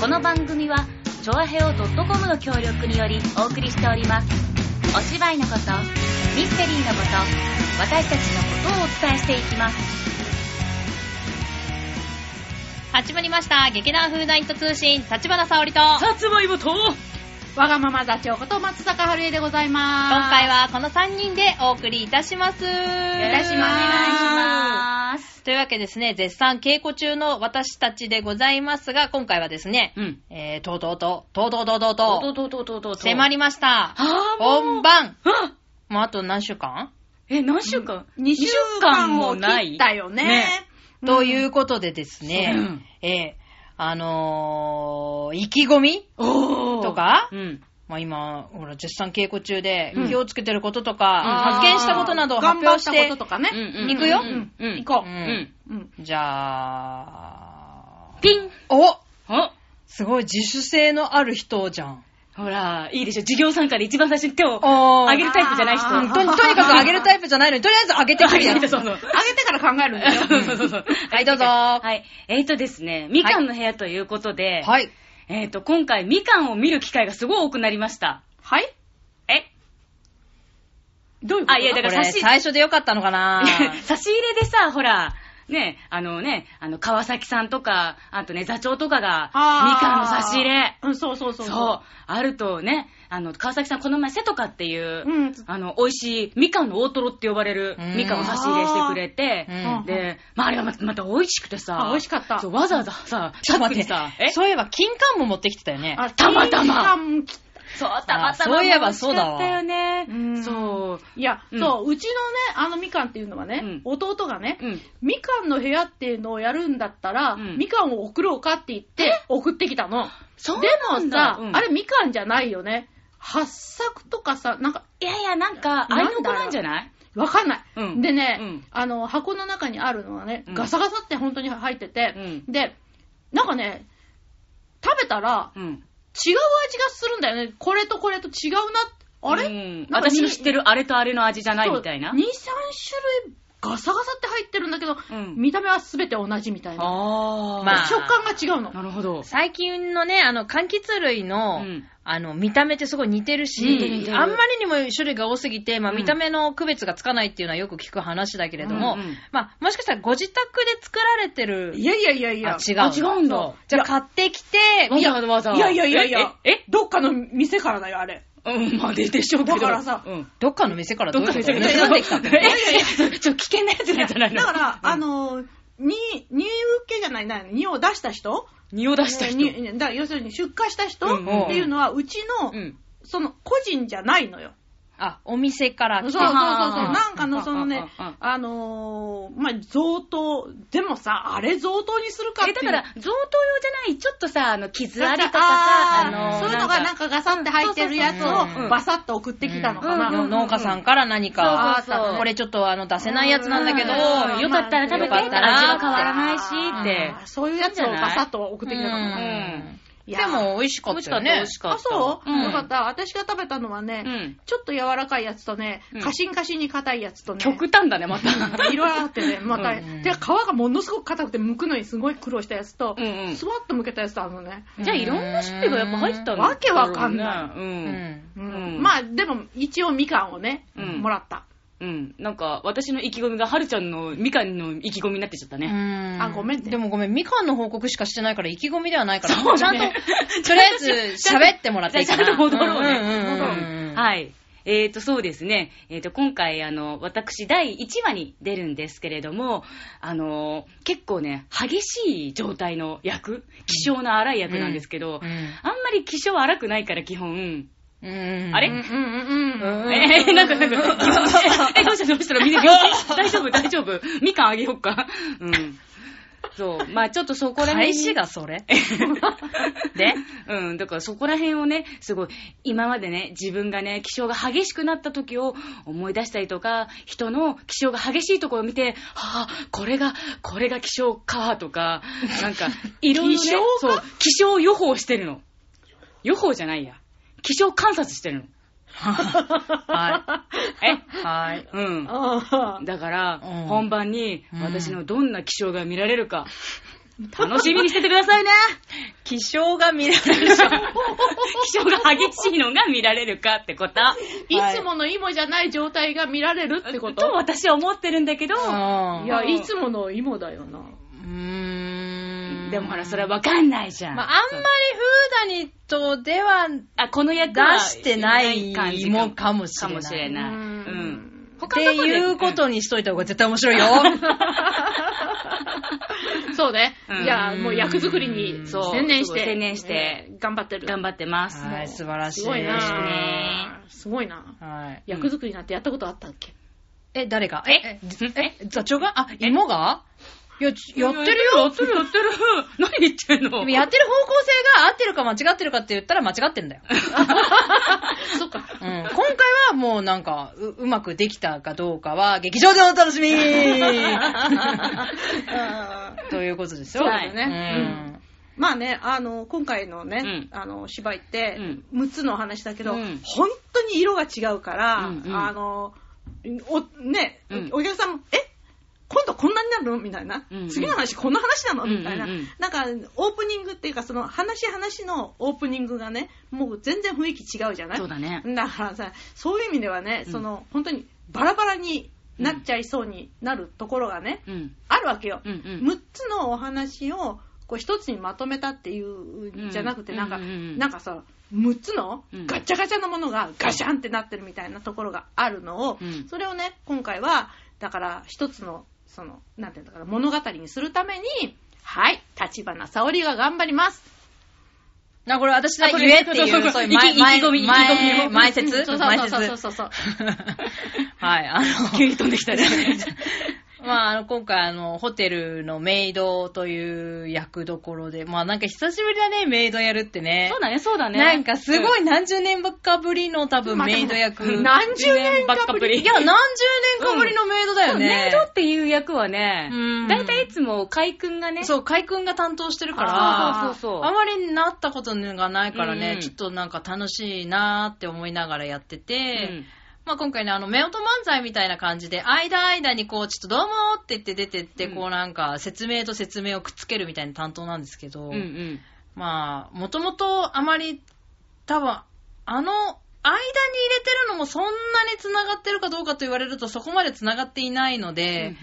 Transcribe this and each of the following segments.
この番組はチョアヘオ .com の協力によりお送りしておりますお芝居のことミステリーのこと私たちのことをお伝えしていきます始まりました。劇団風ナイト通信、立花沙織と、今さつまいもと、わがまま座長こと松坂春江でございます。回はこの3人でお送りいたします。よろしくお願いしますというわけですね、絶賛稽古中の私たちでございますが、今回はですね、うん。えー、とうとうと、とうとうとうとうとと、ととととと。迫りました。本番あもうあと何週間え、何週間2週間を切ったよね。ねということでですね、うんえー、あのー、意気込みとかうん。まあ今、ほら、絶賛稽古中でうん気をつけてることとか、うん発見したことなどを発表し頑張ったてこととかね。行くよ？行こう。じゃあ、ピンおあすごい自主性のある人じゃん。ほら、いいでしょ。授業参加で一番最初に手をお上げるタイプじゃない人。とにかく 上げるタイプじゃないのに、とりあえず上げてくるやん。上げてそうそう。上げてから考えるんだよ。そうそうそう。はい、どうぞ。はい。えーとですね、みかんの部屋ということで、はい。えーと、今回みかんを見る機会がすごい多くなりました。はい？え？どういうこと？あいやだから差し最初でよかったのかな？差し入れでさ、ほら、ね、あのね、あの、川崎さんとか、あとね、座長とかが、みかんの差し入れ。うん、そうそうそう。そう。あるとね、あの、川崎さんこの前、瀬戸かっていう、うん。あの、美味しい、みかんの大トロって呼ばれるうんみかんを差し入れしてくれてう、んで、まあ、あれがままた美味しくてさ、あ美味しかったそう、わざわざさ、ちょっと待ってさそういえば、金柑も持ってきてたよね。あたまたま金柑切っそう、たまたま。そういえばそうだわったよね。うんそう。いや、うんそう、うちのね、あのみかんっていうのはね、うん弟がね、うん。みかんの部屋っていうのをやるんだったら、うんみかんを送ろうかって言って送ってきたの。そうでもさ、うんあれみかんじゃないよね。八作とかさ、なんか、いやいや、なんか、あいの子なんじゃない？わかんない。うんでね、うんあの、箱の中にあるのはね、うんガサガサって本当に入ってて、うんで、なんかね、食べたらうん。違う味がするんだよね。これとこれと違うな。あれ、うん私の知ってるあれとあれの味じゃないみたいな。2、3種類ガサガサって入ってるんだけど、うん見た目は全て同じみたいな。あー。まあ食感が違うの。なるほど。最近のね、あの、柑橘類の、うんあの、見た目ってすごい似てるし、似てる似てるあんまりにも種類が多すぎて、まあ、うん見た目の区別がつかないっていうのはよく聞く話だけれども、うんうんまあ、もしかしたらご自宅で作られてる、いやいやいやいや。あ、違う。あ違うんだじゃあ買ってきて、わざわざわざ。いやいやいやいや。ええ？どっかの店からだよ、あれ。うん、まあ、ででしょうけど。だからさうん。どっかの店からどどっういうことかで盗んできたって いやいやいや、ちょっと危険なやつなんじゃないの？だから、あ、うんの、に、入受けじゃない、な、荷を出した人？匂を出した人。にだから要するに出荷した人うんうんっていうのは、うちの、うん。その、個人じゃないのよ。あ、お店から来てそうそうそうそう。はあなんかの、そのねはあは、あのー、まあ、贈答。でもさ、あれ贈答にするかってえ、いう。だから、贈答用じゃない、ちょっとさ、あの、傷ありとかさ、ああの、そういうのがなんかガサって入ってるやつをバサッと送ってきたのかな。農家さんから何か、これちょっとあの出せないやつなんだけど、うん。よかったら食べて、味は変わらないし、って。そういうやつをバサッと送ってきたのかうな。でも美味しかったよね。美味しかった。あ、そう、んよかった。私が食べたのはね、うん。ちょっと柔らかいやつとねうん、カシンカシンに硬いやつとね、極端だね、また。いろいろあってね、また、うんで、皮がものすごく硬くて剥くのにすごい苦労したやつと、うんうんスワッと剥けたやつとあるのね。じゃあ、いろんな種類がやっぱ入ってたのわけわかんないうん。うんうんうんまあ、でも、一応みかんをね、うんもらった。うん。なんか、私の意気込みが、はるちゃんのみかんの意気込みになってちゃったね。うんあごめんねでもごめん、みかんの報告しかしてないから意気込みではないから、そうちゃんととりあえず 喋ってもらっていいかな。じゃあちゃんと戻ろうねはい。えーと、そうですね。えーと、今回、あの、私、第1話に出るんですけれども、あの、結構ね、激しい状態の役、気性の荒い役なんですけど、うんあんまり気性荒くないから、基本。うん。あれ？うんうんうんうん。えー、なんか、なんか、え、どうしたどうしたらみんな大丈夫大丈夫。みかんあげよっか。うん。そう。まあちょっとそこら辺に。返しがそれ？で？うん、だからそこら辺をね、すごい、今までね、自分がね、気象が激しくなった時を思い出したりとか、人の気象が激しいところを見て、はあ、これが、これが気象か、とか、なんか、いろいろ、そう、気象予報してるの。予報じゃないや。気象観察してるの。はえい。はい。うん。あだから、うん本番にうん私のどんな気象が見られるか、楽しみにしててくださいね。気象が見られる。気象が激しいのが見られるかってこと。いつもの芋じゃない状態が見られるってこと？と私は思ってるんだけど、うんいや、いつもの芋だよな。うーん。でもほら、それはわかんないじゃん。まあ、あんまりフーダニットではあ、この役出はしてない感じ芋かもしれない。かもしれない。ううんん。っていうことにしといた方が絶対面白いよ。そうね。うんじゃあ、もう役作りにそう専念して。専念してね頑張ってる。頑張ってます。はい、素晴らしい。すごいねなすごいなはい。役作りなんてやったことあったっけ？え、誰が？え？え、え、座長が？あ、芋が？いや、ちやってるよ。やってるやってる。何言ってんの？でもやってる方向性が合ってるか間違ってるかって言ったら間違ってんだよ。そっか。うん。今回はもうなんか、う、うまくできたかどうかは、劇場でお楽しみ ということですよ。そうだよねうんまあね、あの、今回のね、うんあの、芝居ってうん、6つのお話だけど、うん本当に色が違うから、うんうんあの、お、ね、うんお客さんも、え？今度こんなになるの？みたいな、うんうん。次の話こんな話なの？みたいな、うんうんうん。なんか、オープニングっていうか、その話話のオープニングがね、もう全然雰囲気違うじゃない？そうだね。だからさ、そういう意味ではね、うん。その、本当にバラバラになっちゃいそうになるところがね、うん。あるわけよ。うんうん。6つのお話をこう一つにまとめたっていうんじゃなくて、うんなんか、うんうん。うんなんかさ、6つのうん。ガチャガチャのものがガシャンってなってるみたいなところがあるのを、うん。それをね、今回は、だから一つの、その、なんていうんだから、物語にするために、はい、立花沙織が頑張ります。な、これ私があこれ言えっていう、そういう前、前意気込みを前説？そうそう前そうそう説。そうそう。はい、あの、急に飛んできたね。まあ、あの、今回、あの、ホテルのメイドという役どころで、まあなんか久しぶりだね、メイドやるってね。そうだね、そうだね。なんかすごい。い何十年ばっかぶりの多分メイド役。い 何十年ばっかぶり。や、何十年かぶりのメイドだよね。メイドっていう役はねうん、だいたいいつも海くんがね、そう、海くんが担当してるから、そうそうそうあまりなったことがないからね、うんちょっとなんか楽しいなーって思いながらやってて、うんまあ今回ね、あの、目音漫才みたいな感じで、間間にこう、ちょっとどうもーって言って出てって、うん。こうなんか、説明と説明をくっつけるみたいな担当なんですけど、うんうん。まあ、もともとあまり、多分、あの、間に入れてるのもそんなに繋がってるかどうかと言われるとそこまで繋がっていないので、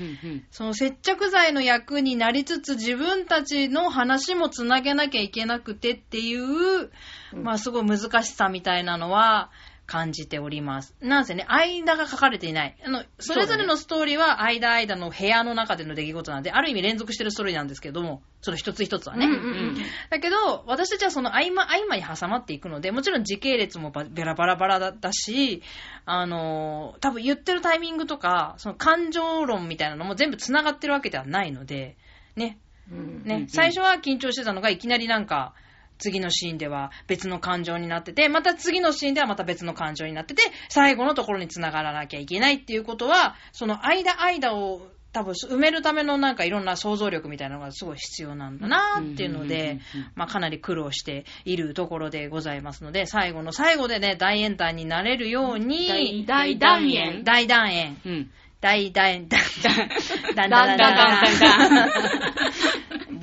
その接着剤の役になりつつ自分たちの話もつなげなきゃいけなくてっていう、まあすごい難しさみたいなのは感じております。なんせね、間が書かれていない。あの、それぞれのストーリーは間間の部屋の中での出来事なんで、ある意味連続してるストーリーなんですけども、その一つ一つはね。うんうんうんだけど、私たちはその合間合間に挟まっていくので、もちろん時系列もバベラバラバラだったし、あのー多分言ってるタイミングとか、その感情論みたいなのも全部繋がってるわけではないので、ね、うんね、うん最初は緊張してたのがいきなりなんか、次のシーンでは別の感情になってて、また次のシーンではまた別の感情になってて、最後のところに繋がらなきゃいけないっていうことは、その間間を多分埋めるためのなんかいろんな想像力みたいなのがすごい必要なんだなっていうのでうん、まあかなり苦労しているところでございますので、最後の最後でね、大演壇になれるように、大団円大団円、うん。大団、大団、だんだんだんだんだん。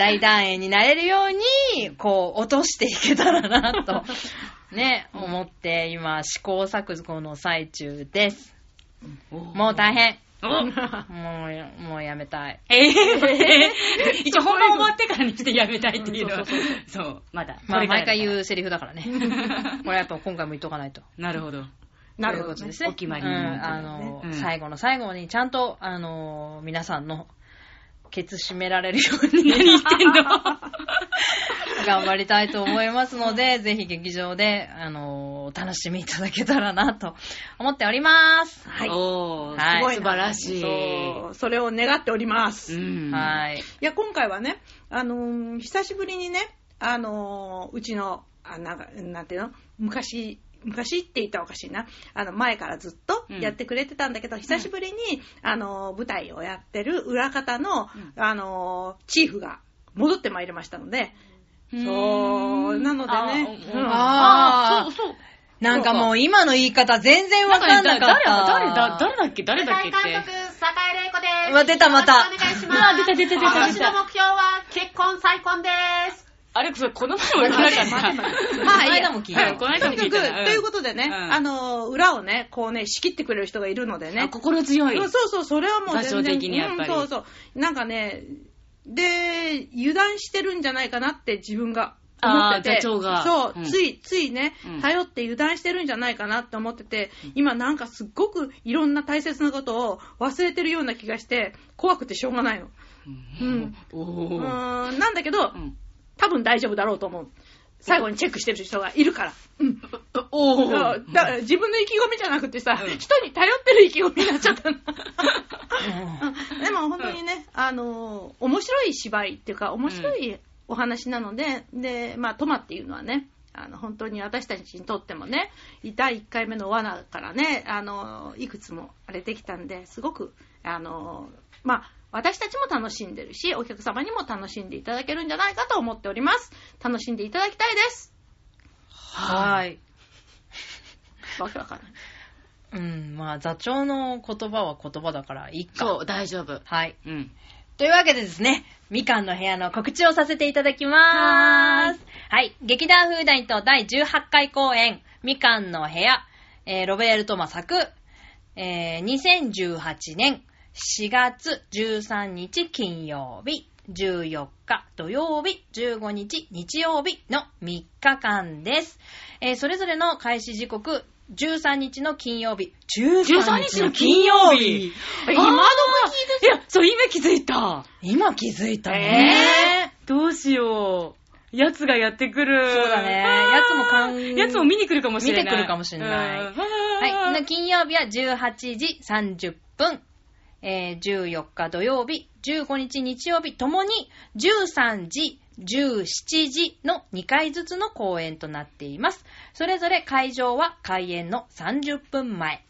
大団円になれるように、こう、落としていけたらな、と、ね、思って、今、試行錯誤の最中です。もう大変。もう、もうやめたい。えぇ、一応本番終わってからにしてやめたいっていうのは。そう、まだ。まあ、毎回う。言うセリフだからね。これやっぱ今回も言っとかないと。なるほど。なるほどで。すね。お決まりうん、のあの、うん最後の最後にちゃんと、あの、皆さんの、ケツ締められるように。何言ってんの 頑張りたいと思いますので、ぜひ劇場で、あの、お楽しみいただけたらなと思っております。はい。おー、はいすごい素晴らしい。そう、それを願っております。いうん。はい。や、今回はね、あのー久しぶりにね、あのーうちの、あなんか、なんていうの？昔、昔って言ったらおかしいな。あの、前からずっとやってくれてたんだけど、久しぶりに、あのー舞台をやってる裏方の、あのーチーフが戻ってまいりましたので、そう、なのでね、うんあーそうそう。なんかもう今の言い方全然わかんなかった。誰だ、誰だっけ誰だっけって。酒井玲子です。うわ出たまたお願いします。あ出た出た出た出た今年の目標は結婚再婚でーす。あれ、それ、この前も言わなかった。まあいいやこの間も聞いたはいこの間もとにかく、聞いた。ということでね、うんあの、裏をね、こうね、仕切ってくれる人がいるのであね。心強い。うんそうそう、それはもう全然。的にやっぱりうんそうそう。なんかね、で、油断してるんじゃないかなって自分が思ってて。そう、うんつい、ついねうん、頼って油断してるんじゃないかなって思ってて、今なんかすっごくいろんな大切なことを忘れてるような気がして、怖くてしょうがないの。うん。なんだけど、うん多分大丈夫だろうと思う。最後にチェックしてる人がいるから。うん。おだ自分の意気込みじゃなくてさ、うん。人に頼ってる意気込みになっちゃったでも本当にね、あのー面白い芝居っていうか、面白いお話なので、で、まあ、トマっていうのはね、あの、本当に私たちにとってもね、第1回目の罠からね、あのーいくつもあれできたんで、すごく、あのーまあ、私たちも楽しんでるし、お客様にも楽しんでいただけるんじゃないかと思っております。楽しんでいただきたいです。はい。わけわかんない。うん、まあ、座長の言葉は言葉だからいいか。そう、大丈夫。はい。うん。というわけでですね、みかんの部屋の告知をさせていただきまーす。はい。劇団フーダニット第18回公演、みかんの部屋、えーロベルトマ作、えー2018年4月13日金曜日、14日土曜日、15日日曜日の3日間です。えーそれぞれの開始時刻、13日の金曜日、13日の金曜日。今のも聞いていや、そう、今気づいた。今気づいたね。どうしよう。やつがやってくる。そうだね。やつもかんやつも見に来るかもしれない。見てくるかもしれない。うん。はい。の金曜日は18時30分、えー14日土曜日、15日日曜日ともに13時、17時の2回ずつの公演となっています。それぞれ会場は開演の30分前。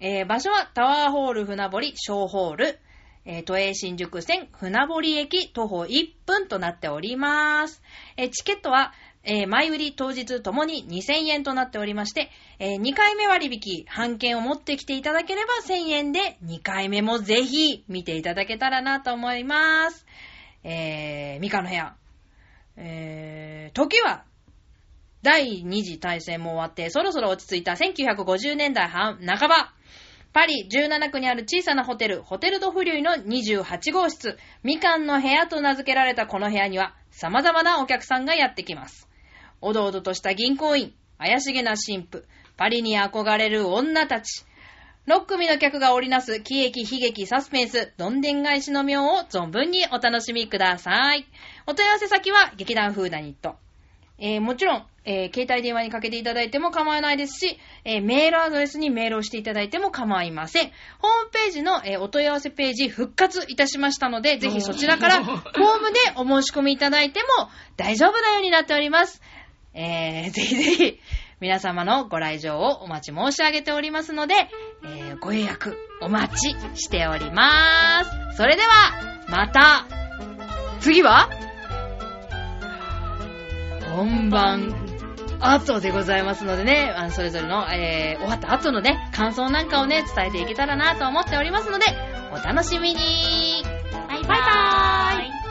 えー場所はタワーホール船堀小ホール、えー都営新宿線船堀駅徒歩1分となっております。えーチケットは、えー前売り当日ともに2000円となっておりまして、え2回目割引、半券を持ってきていただければ1000円で、2回目もぜひ見ていただけたらなと思います。えー、ミカの部屋。えー、時は第二次大戦も終わって、そろそろ落ち着いた1950年代半半ば。パリ17区にある小さなホテル、ホテルドフリュイの28号室、みかんの部屋と名付けられたこの部屋には、様々なお客さんがやってきます。おどおどとした銀行員、怪しげな神父、パリに憧れる女たち、6組の客が織りなす喜劇、悲劇、サスペンス、どんでん返しの妙を存分にお楽しみください。お問い合わせ先は劇団フーダニット。えーもちろん、えー携帯電話にかけていただいても構わないですし、えーメールアドレスにメールをしていただいても構いません。ホームページの、えーお問い合わせページ復活いたしましたので、ぜひそちらからフォームでお申し込みいただいても大丈夫なようになっております。えー、ぜひぜひ、皆様のご来場をお待ち申し上げておりますので、えーご予約お待ちしております。それでは、また、次は？本番後でございますのでね、あのそれぞれの、えー終わった後のね、感想なんかをね、伝えていけたらなと思っておりますので、お楽しみに。バイババイ。バーイーイ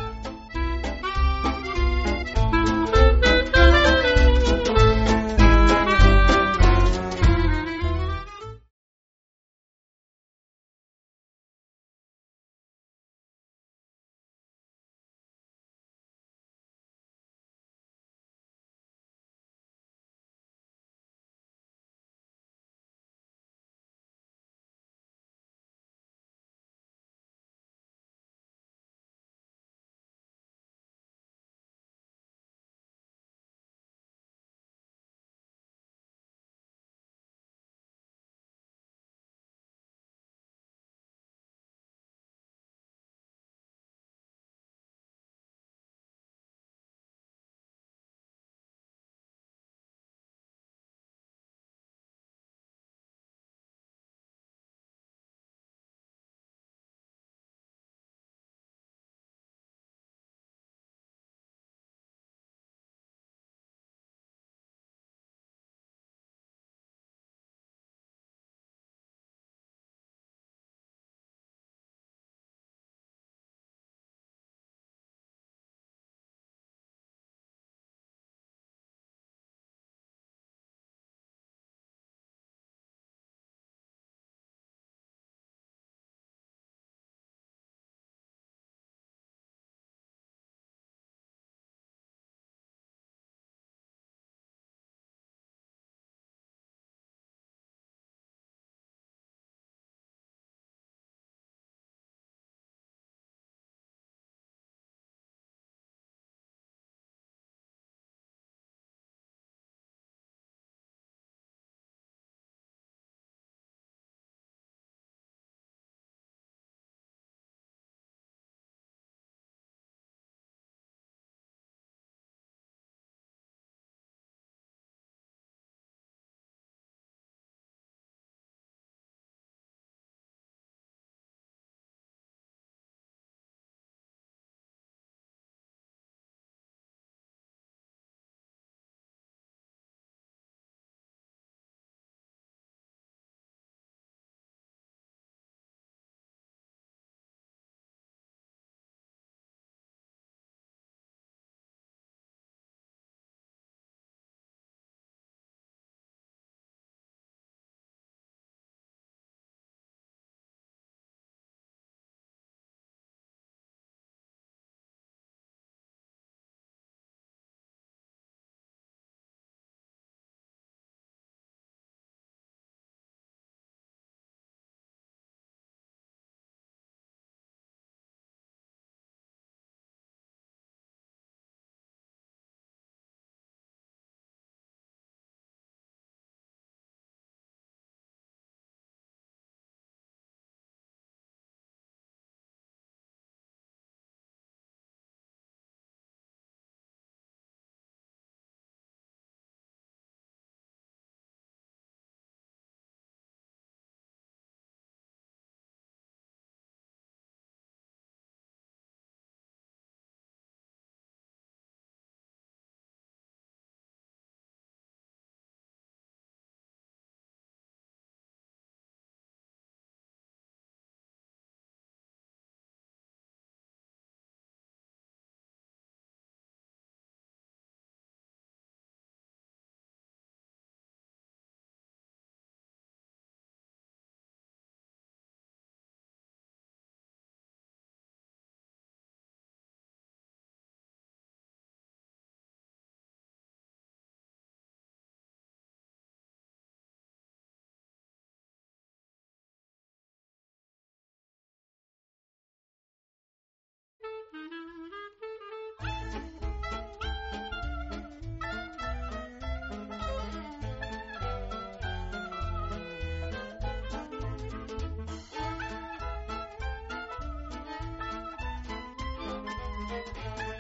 うん。